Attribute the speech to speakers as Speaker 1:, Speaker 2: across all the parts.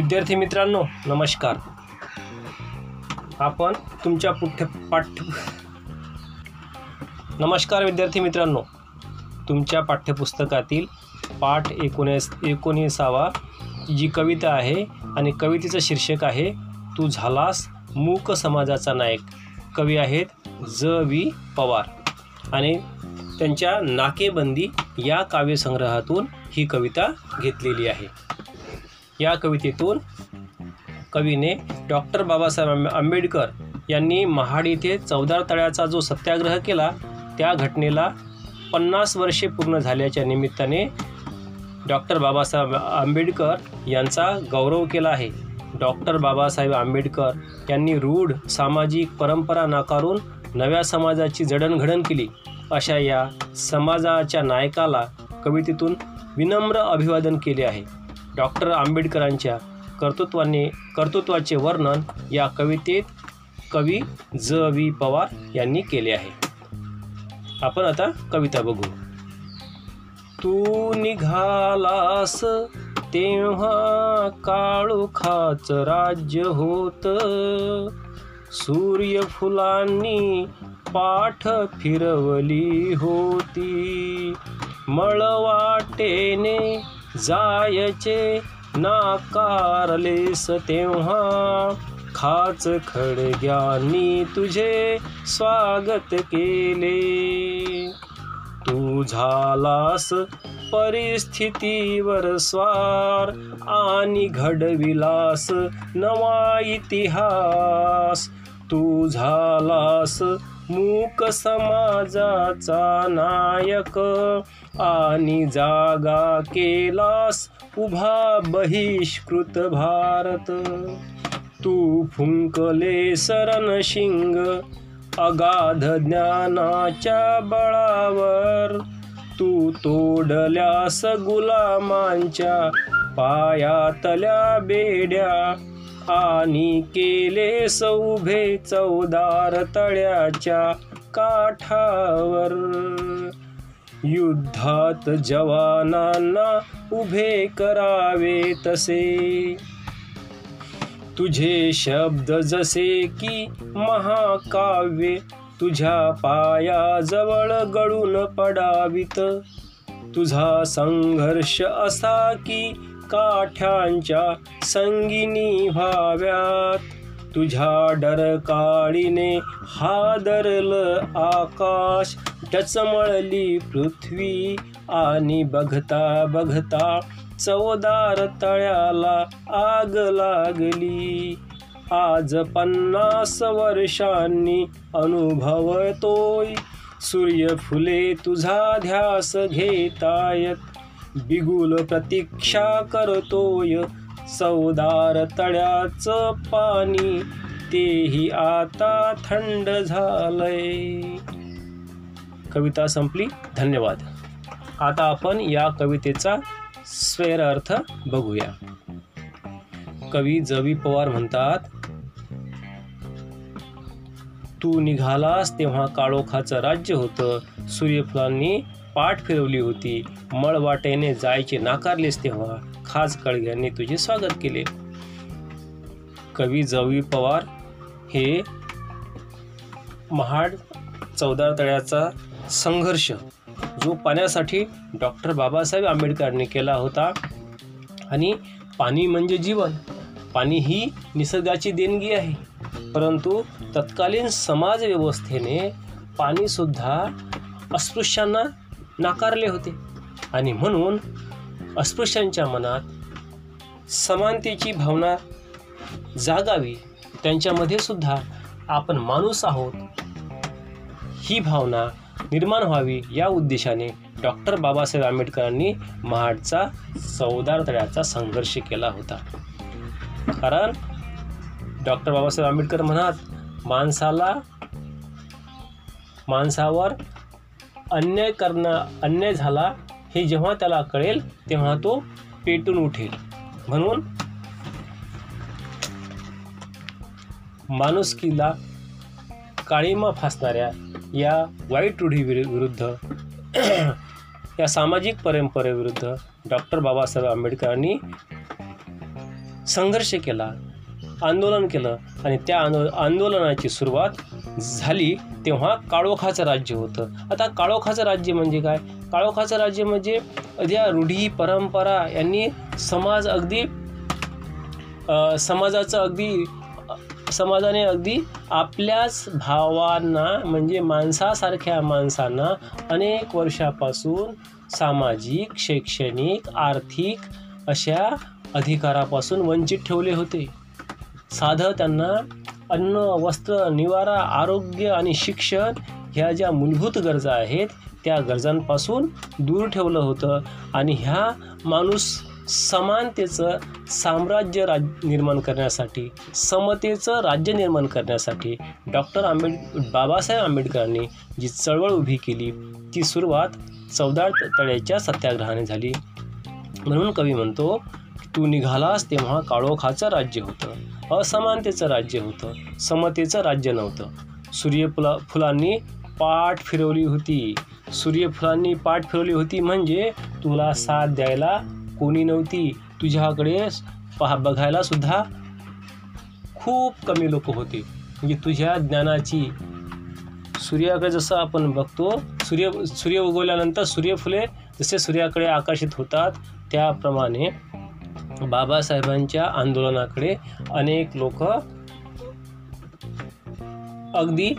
Speaker 1: विद्यार्थी मित्रांनो नमस्कार. आपण तुमच्या पुठ्य पाठ्य नमस्कार विद्यार्थी मित्रांनो. तुमच्या पाठ्यपुस्तकातील पाठ एकोणीस एकोणीसावा जी कविता आहे आणि कवितेचं शीर्षक आहे तू झालास मूक समाजाचा नायक. कवी आहेत ज. वी. पवार. आणि त्यांच्या नाकेबंदी या काव्यसंग्रहातून ही कविता घेतलेली आहे. या कवितेतून कवीने डॉक्टर बाबासाहेब आंबे- आंबेडकर यांनी महाड येथे चौदार तळ्याचा जो सत्याग्रह केला त्या घटनेला पन्नास वर्षे पूर्ण झाल्याच्या निमित्ताने डॉक्टर बाबासाहेब आंबेडकर यांचा गौरव केला आहे. डॉक्टर बाबासाहेब आंबेडकर यांनी रूढ सामाजिक परंपरा नाकारून नव्या समाजाची जडणघडण केली. अशा या समाजाच्या नायकाला कवितेतून विनम्र अभिवादन केले आहे. डॉक्टर आंबेडकरांच्या कर्तृत्वाने कर्तृत्वाचे वर्णन या कवितेत कवी ज. वी. पवार यांनी केले आहे. आपण आता कविता बघू. तू निघालास तेव्हा काळोखाच राज्य होत. सूर्यफुलांनी पाठ फिरवली होती. मळवाटेने जायचे नाकारलेस तेव्हा. खाच खडग्यांनी तुझे स्वागत केले. तू झालास परिस्थितीवर स्वार आणि घडविलास नवा इतिहास. तू झालास मूक समाजाचा नायक. आणि जागा केलास उभा बहिष्कृत भारत. तू फुंकले शिंग अगाध ज्ञानाच्या बळावर. तू तोडल्यास गुलामांच्या पायातल्या बेड्या आणि केले सौभे चौदार तळ्याच्या काठावर. युद्धात जवानांना उभे करावे तसे. तुझे शब्द जसे की महाकाव्य तुझ्या पायाजवळ गळून पडावीत. तुझा संघर्ष असा की काठ्यांच्या संगिनी व्हाव्यात. तुझ्या डरकाळीने हादरल आकाश टचमळली पृथ्वी आणि बघता बघता चवदार तळ्याला आग लागली. आज पन्नास वर्षांनी अनुभवतोय. सूर्यफुले तुझा ध्यास घेतायत. बिगुल प्रतीक्षा करतोय. सौदार तळ्याचं पाणी तेही आता थंड झालंय. कविता संपली. धन्यवाद. आता आपण या कवितेचा स्वेर अर्थ बघूया. कवी जवी पवार म्हणतात तू निघालास तेव्हा काळोखाचं राज्य होतं. सूर्यफुलांनी पाठ फिरवली होती. मळवाटेने जायचे नाकारलेस तेव्हा खास कळग्यांनी तुझे स्वागत केले. कवी जवी पवार हे महाड चौदार तळ्याचा संघर्ष जो पाण्यासाठी डॉक्टर बाबासाहेब आंबेडकरांनी केला होता. आणि पाणी म्हणजे जीवन. पाणी ही निसर्गाची देणगी आहे. परंतु तत्कालीन समाज व्यवस्थेने पाणीसुद्धा अस्पृश्यांना नाकारले होते. आणि म्हणून अस्पृश्यांच्या मनात समानतेची भावना जागावी त्यांच्यामध्ये सुद्धा आपण माणूस आहोत ही भावना निर्माण व्हावी या उद्देशाने डॉक्टर बाबासाहेब आंबेडकरांनी महाडचा चौदार तळ्याचा संघर्ष केला होता. कारण डॉक्टर बाबासाहेब आंबेडकर म्हणत माणसाला माणसावर अन्याय करणं अन्याय झाला हे जेव्हा त्याला कळेल तेव्हा तो पेटून उठेल. म्हणून माणुसकीला काळीमा फासणाऱ्या या वाईट रूढी विरुद्ध या सामाजिक परंपरेविरुद्ध डॉक्टर बाबासाहेब आंबेडकरांनी संघर्ष केला आंदोलन केलं आणि त्या आंदो आंदोलनाची सुरुवात झाली तेव्हा काळोखाचं राज्य होतं. आता काळोखाचं राज्य म्हणजे काय? काळोखाचं राज्य म्हणजे ज्या रूढी परंपरा यांनी समाज अगदी समाजाचं अगदी समाजाने अगदी आपल्याच भावांना म्हणजे माणसासारख्या माणसांना अनेक वर्षापासून सामाजिक शैक्षणिक आर्थिक अशा अधिकारापासून वंचित ठेवले होते. साधं त्यांना अन्न वस्त्र निवारा आरोग्य आणि शिक्षण ह्या ज्या मूलभूत गरजा आहेत त्या गरजांपासून दूर ठेवलं होतं. आणि ह्या माणूस समानतेचं साम्राज्य राज निर्माण करण्यासाठी समतेचं राज्य निर्माण करण्यासाठी डॉक्टर आंबेड बाबासाहेब आंबेडकरांनी जी चळवळ उभी केली ती सुरुवात चौदा तळ्याच्या सत्याग्रहाने झाली. म्हणून कवी म्हणतो तू निघालास तेव्हा काळोखाचं राज्य होतं. असमानतेचं राज्य होतं. समतेचं राज्य नव्हतं. सूर्यफुला फुलांनी पाठ फिरवली होती. सूर्यफुलांनी पाठ फिरवली होती म्हणजे तुला साथ द्यायला कोणी नव्हती. तुझ्याकडे पहा बघायला सुद्धा खूप कमी लोक होते. म्हणजे तुझ्या ज्ञानाची सूर्याकडे जसं आपण बघतो सूर्य सूर्य उगवल्यानंतर सूर्यफुले जसे सूर्याकडे आकर्षित होतात त्याप्रमाणे बाबासाहेबांच्या आंदोलनाकडे अनेक लोक अगदी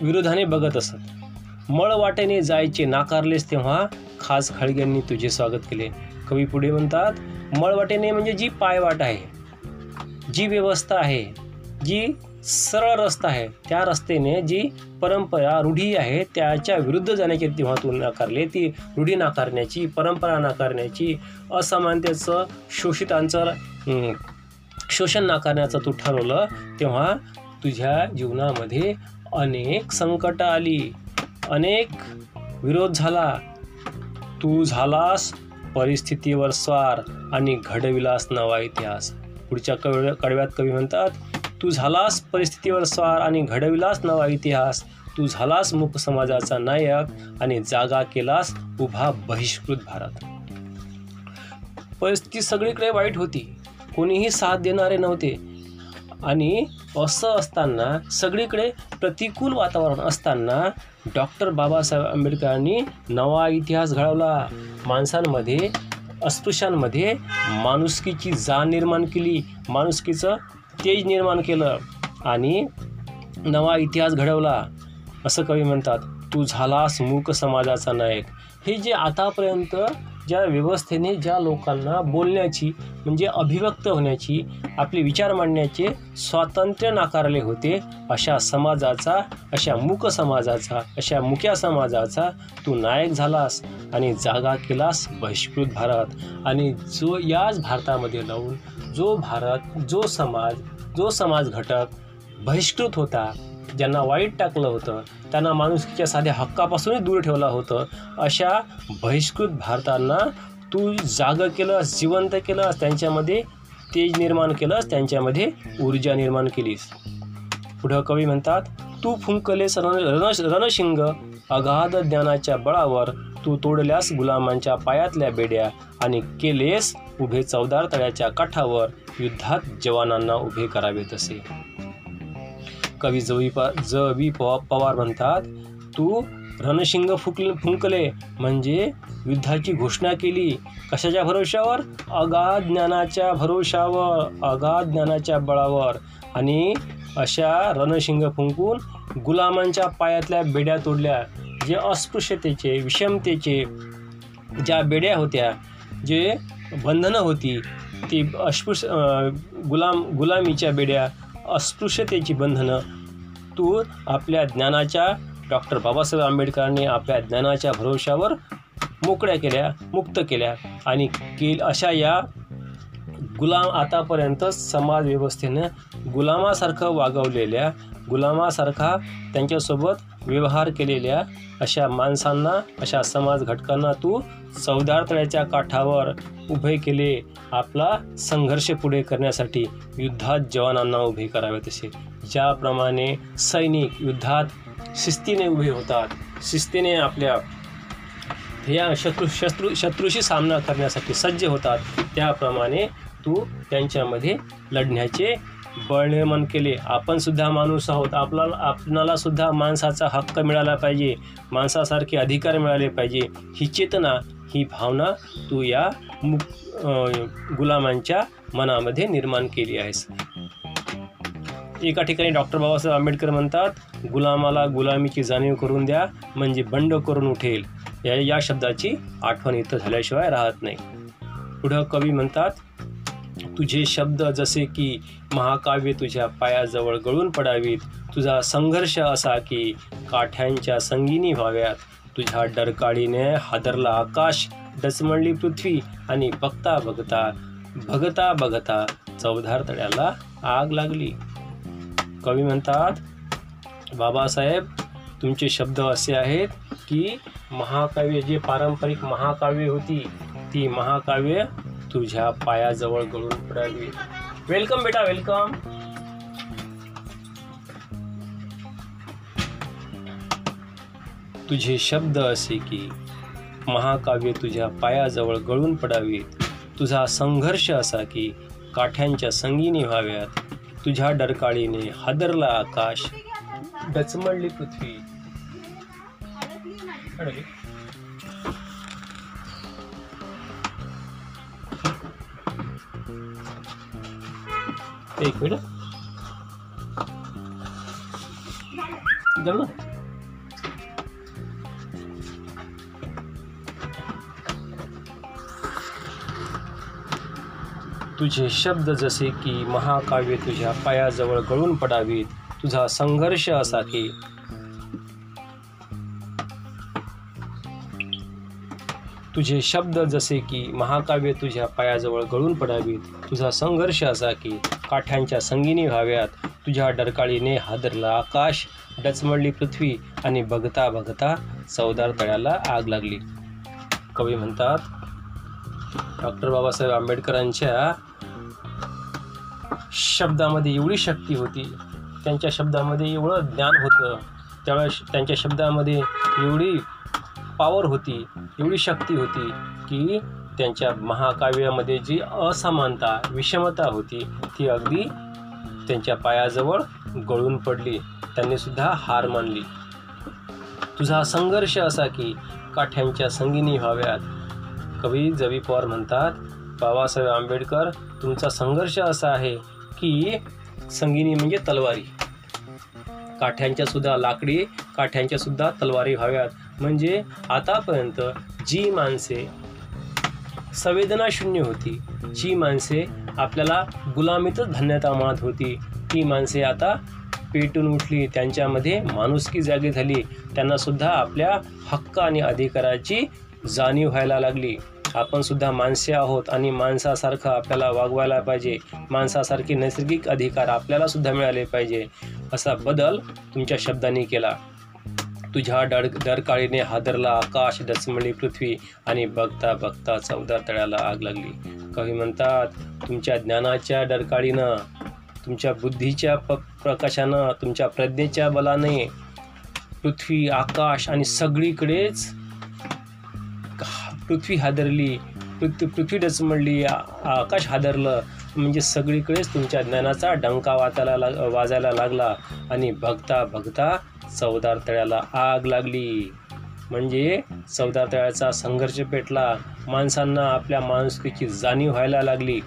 Speaker 1: विरोधाने बघत असत. मळवाटेने जायचे नाकारलेस तेव्हा खास खळग्यांनी तुझे स्वागत केले. कवी पुढे म्हणतात मळवाटेने म्हणजे जी पायवाट आहे जी व्यवस्था आहे जी सरळ रस्ता आहे. त्या रस्त्याने जी परंपरा रूढी आहे त्याच्या विरुद्ध जाण्याची तेव्हा तू नाकारले. ती रूढी नाकारण्याची परंपरा नाकारण्याची असमानतेचं शोषितांचं शोषण नाकारण्याचं तू ठरवलं तेव्हा तुझ्या जीवनामध्ये अनेक संकटं आली. अनेक विरोध झाला. तू झालास परिस्थितीवर स्वार आणि घडविलास नवा इतिहास. पुढच्या कव कडव्यात कवी म्हणतात तू झालास परिस्थितीवर स्वार आणि घडविलास नवा इतिहास. तू झालास मुक समाजाचा नायक आणि जागा केलास उभा बहिष्कृत भारत. परिस्थिती सगळीकडे वाईट होती. कोणीही साथ देणारे नव्हते. आणि असं असताना सगळीकडे प्रतिकूल वातावरण असताना डॉक्टर बाबासाहेब आंबेडकरांनी नवा इतिहास घडवला. माणसांमध्ये अस्पृश्यांमध्ये माणुसकीची जाण निर्माण केली. माणुसकीचं तेज निर्माण केलं आणि नवा इतिहास घडवला असं कवी म्हणतात तू झालास मूक समाजाचा नायक. हे जे आतापर्यंत ज्या व्यवस्थेने ज्या लोकांना बोलण्याची म्हणजे अभिव्यक्त होण्याची आपले विचार मांडण्याचे स्वातंत्र्य नाकारले होते अशा समाजाचा अशा मूक समाजाचा अशा मुक्या समाजाचा तू नायक झालास आणि जागा केलास बहिष्कृत भारत. आणि जो याच भारतामध्ये लावून जो भारत जो समाज जो समाज घटक बहिष्कृत होता ज्यांना वाईट टाकलं होतं त्यांना माणुसकीच्या साध्या हक्कापासूनही दूर ठेवलं होतं अशा बहिष्कृत भारतांना तू जागं केलंस जिवंत केलंस त्यांच्यामध्ये तेज निर्माण केलंस त्यांच्यामध्ये ऊर्जा निर्माण केलीस. पुढं कवी म्हणतात तू फुंकलेस रण रण रणशिंग अगाध ज्ञानाच्या बळावर तू तोडल्यास गुलामांच्या पायातल्या बेड्या आणि केलेस उभे चौदार तळ्याच्या काठावर युद्धात जवानांना उभे करावे तसे. कवी जवी प ज वि पवार म्हणतात तू रणशिंग फुकले फुंकले म्हणजे युद्धाची घोषणा केली. कशाच्या भरोशावर अगाध ज्ञानाच्या भरोशावर अगाध ज्ञानाच्या बळावर. आणि अशा रणशिंग फुंकून गुलामांच्या पायातल्या बेड्या तोडल्या. जे अस्पृश्यतेचे विषमतेचे ज्या बेड्या होत्या जे बंधनं होती ती अस्पृश्य गुलाम गुलामीच्या बेड्या अस्पृश्यतेची बंधनं तू आपल्या ज्ञानाच्या डॉक्टर बाबासाहेब आंबेडकरांनी आपल्या ज्ञानाच्या भरोशावर मोकळ्या केल्या मुक्त केल्या आणि केल अशा या गुलाम आतापर्यंत समाज व्यवस्थेनं गुलामासारखं वागवलेल्या गुलामासारखा त्यांच्यासोबत व्यवहार केलेल्या अशा माणसांना अशा समाज घटकांना तू चौदार तळ्याच्या काठावर उभे केले आपला संघर्ष पुढे करण्यासाठी युद्धात जवानांना उभे करावे तसे. ज्याप्रमाणे सैनिक युद्धात शिस्तीने उभे होतात शिस्तीने आपल्या या शत्रू शत्रू शत्रूशी सामना करण्यासाठी सज्ज होतात त्याप्रमाणे तू त्यांच्यामध्ये लढण्याचे बळ निर्माण केले. आपण सुद्धा माणूस आहोत. आपल्याला आपणाला सुद्धा माणसाचा हक्क मिळाला पाहिजे. माणसासारखे अधिकार मिळाले पाहिजे. ही चेतना ही भावना तू या मु गुलामांच्या मनामध्ये निर्माण केली आहेस. एका ठिकाणी डॉक्टर बाबासाहेब आंबेडकर म्हणतात गुलामाला गुलामीची जाणीव करून द्या म्हणजे बंड करून उठेल. या या शब्दाची आठवण इथं झाल्याशिवाय राहत नाही. पुढं कवी म्हणतात तुझे शब्द जसे की महाकाव्य तुझ्या पायाजवळ गळून पडावीत तुझा संघर्ष असा की काठ्यांच्या संगीनी व्हाव्यात तुझ्या डरकाळीने हादरला आकाश डचमळली पृथ्वी आणि बघता बघता बघता बघता चौधार तळ्याला आग लागली. कवी म्हणतात बाबासाहेब तुमचे शब्द असे आहेत की महाकाव्य जे पारंपरिक महाकाव्य होती ती महाकाव्य तुझ्या पायाजवळ गळून पडावी. वेलकम बेटा वेलकम तुझे शब्द असे की महाकाव्य तुझ्या पायाजवळ गळून पडावीत तुझा संघर्ष असा की काठ्यांच्या संगीनी व्हाव्यात तुझ्या डरकाळीने हादरला आकाश. डचमळली पृथ्वी. एक मिनिट जमलं? तुझे शब्द जसे की महाकाव्य तुझ्या पायाजवळ गळून पडावीत तुझा संघर्ष असा की तुझे शब्द जसे की महाकाव्य तुझ्या पायाजवळ गळून पडावीत तुझा संघर्ष असा की काठ्यांच्या संगीनी व्हाव्यात तुझ्या डरकाळीने हादरला आकाश डचमळली पृथ्वी आणि बघता बघता चवदार तळ्याला आग लागली. कवी म्हणतात डॉक्टर बाबासाहेब आंबेडकरांच्या शब्दामध्ये एवढी शक्ती होती त्यांच्या शब्दामध्ये एवढं ज्ञान होतं त्यावेळेस त्यांच्या शब्दामध्ये एवढी पावर होती एवढी शक्ती होती की त्यांच्या महाकाव्यामध्ये जी असमानता विषमता होती ती अगदी त्यांच्या पायाजवळ गळून पडली. त्यांनी सुद्धा हार मानली. तुझा संघर्ष असा की काठ्यांच्या संगीनी व्हाव्यात. कवी जवी पवार म्हणतात बाबासाहेब आंबेडकर तुमचा संघर्ष असा आहे की संगिनी म्हणजे तलवारी. काठ्यांच्या सुद्धा लाकडी काठ्यांच्या सुद्धा तलवारी व्हाव्यात. म्हणजे आतापर्यंत जी माणसे संवेदनाशून्य होती जी माणसे आपल्याला गुलामीतच धन्यता मानत होती ती माणसे आता पेटून उठली त्यांच्यामध्ये माणुसकी जागी झाली त्यांनासुद्धा आपल्या हक्क आणि अधिकाराची जाणीव व्हायला लागली. आपणसुद्धा माणसे आहोत आणि माणसासारखं आपल्याला वागवायला पाहिजे. माणसासारखे नैसर्गिक अधिकार आपल्यालासुद्धा मिळाले पाहिजे. असा बदल तुमच्या शब्दांनी केला. तुझ्या डर डरकाळीने हादरला आकाश डचमळली पृथ्वी आणि बघता बघता चौदा तळ्याला आग लागली. कवी म्हणतात तुमच्या ज्ञानाच्या डरकाळीनं तुमच्या बुद्धीच्या प प्रकाशानं तुमच्या प्रज्ञेच्या बलाने पृथ्वी आकाश आणि सगळीकडेच पृथ्वी हादरली. पृथ्वी पृथ्वी डचमळली आकाश हादरलं. म्हणजे सगळीकडेच तुमच्या ज्ञानाचा डंका वाचायला लाग वाजायला लागला आणि बघता बघता चौदार तळ्याला आग लागली. म्हणजे चौदार तळ्याचा संघर्ष पेटला. माणसांना आपल्या माणुसकीची जाणीव व्हायला लागली.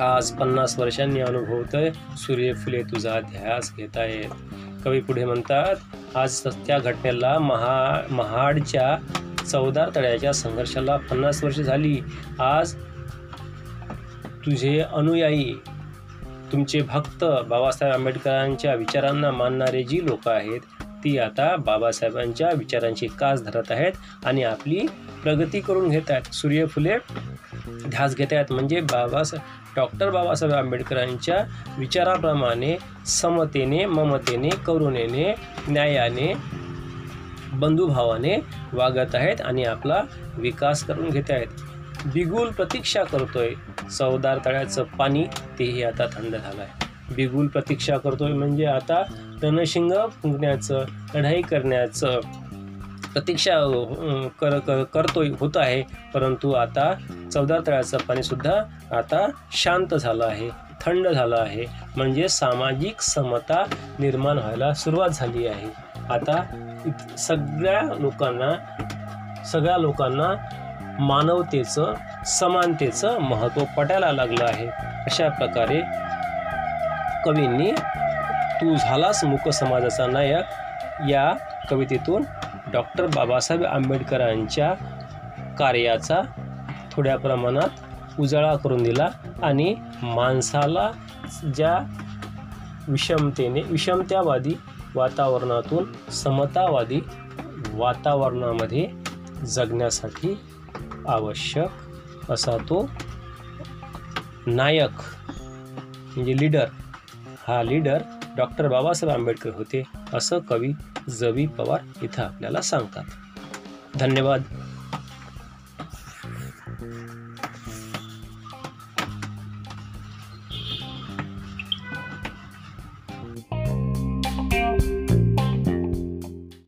Speaker 1: आज पन्नास वर्षांनी अनुभवतोय सूर्यफुले तुझा ध्यास घेत आहेत. कवी पुढे म्हणतात आज त्या घटनेला महा महाडच्या चौदार तळ्याच्या संघर्षाला पन्नास वर्ष झाली. आज तुझे अनुयायी तुमचे भक्त बाबासाहेब आंबेडकरांच्या विचारांना मानणारे जी लोक आहेत ती आता बाबासाहेबांच्या विचारांची कास धरत आहेत आणि आपली प्रगती करून घेत आहेत. सूर्यफुले ध्यास घेत आहेत. म्हणजे बाबासाहेब डॉक्टर बाबासाहेब आंबेडकरांच्या विचाराप्रमाणे समतेने ममतेने करुणेने न्यायाने बंधुभावाने वागत आहेत आणि आपला विकास करून घेत आहेत. बिगुल प्रतीक्षा करतोय. चवदार तळ्याचं पाणी तेही आता थंड झालं आहे बिगुल प्रतीक्षा करतोय म्हणजे आता रणशिंग फुंकण्याचं लढाई करण्याचं प्रतीक्षा कर कर करतोय होत आहे. परंतु आता चवदार तळ्याचं पाणीसुद्धा आता शांत झालं आहे थंड झालं आहे. म्हणजे सामाजिक समता निर्माण व्हायला सुरुवात झाली आहे. आता सगळ्या लोकांना सगळ्या लोकांना मानवतेचं समानतेचं महत्त्व पटायला लागलं आहे. अशा प्रकारे कवींनी तू झालास मुक समाजाचा नायक. या कवितेतून डॉक्टर बाबासाहेब आंबेडकरांच्या कार्याचा थोड्या प्रमाणात उजाळा करून दिला आणि माणसाला ज्या विषमतेने विषमतावादी वातावरणातून समतावादी वातावरणामध्ये जगण्यासाठी आवश्यक असा तो नायक म्हणजे लीडर हा लीडर डॉक्टर बाबासाहेब आंबेडकर होते असं कवी जवी पवार इथं आपल्याला सांगतात. धन्यवाद.